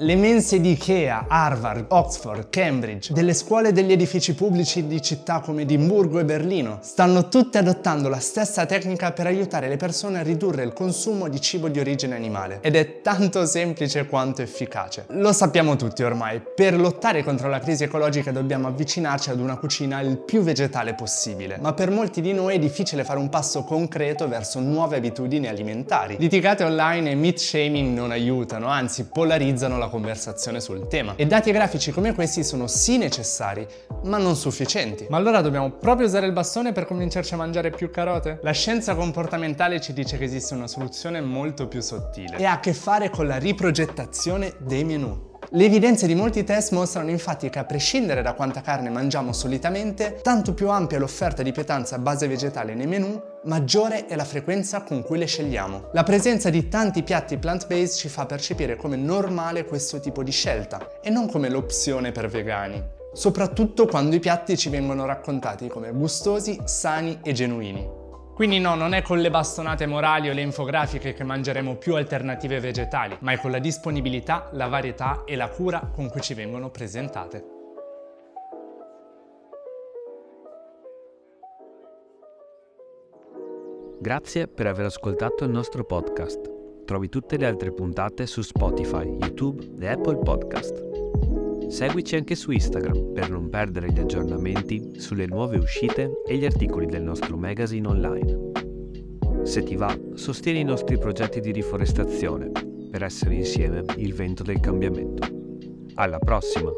Le mense di Ikea, Harvard, Oxford, Cambridge, delle scuole e degli edifici pubblici di città come Edimburgo e Berlino stanno tutte adottando la stessa tecnica per aiutare le persone a ridurre il consumo di cibo di origine animale. Ed è tanto semplice quanto efficace. Lo sappiamo tutti ormai, per lottare contro la crisi ecologica dobbiamo avvicinarci ad una cucina il più vegetale possibile, ma per molti di noi è difficile fare un passo concreto verso nuove abitudini alimentari. Litigate online e meat shaming non aiutano, anzi polarizzano la conversazione sul tema. E dati grafici come questi sono sì necessari, ma non sufficienti. Ma allora dobbiamo proprio usare il bastone per convincerci a mangiare più carote? La scienza comportamentale ci dice che esiste una soluzione molto più sottile e ha a che fare con la riprogettazione dei menù. Le evidenze di molti test mostrano infatti che a prescindere da quanta carne mangiamo solitamente, tanto più ampia l'offerta di pietanza a base vegetale nei menù, maggiore è la frequenza con cui le scegliamo. La presenza di tanti piatti plant-based ci fa percepire come normale questo tipo di scelta e non come l'opzione per vegani. Soprattutto quando i piatti ci vengono raccontati come gustosi, sani e genuini. Quindi no, non è con le bastonate morali o le infografiche che mangeremo più alternative vegetali, ma è con la disponibilità, la varietà e la cura con cui ci vengono presentate. Grazie per aver ascoltato il nostro podcast. Trovi tutte le altre puntate su Spotify, YouTube e Apple Podcast. Seguici anche su Instagram per non perdere gli aggiornamenti sulle nuove uscite e gli articoli del nostro magazine online. Se ti va, sostieni i nostri progetti di riforestazione per essere insieme il vento del cambiamento. Alla prossima!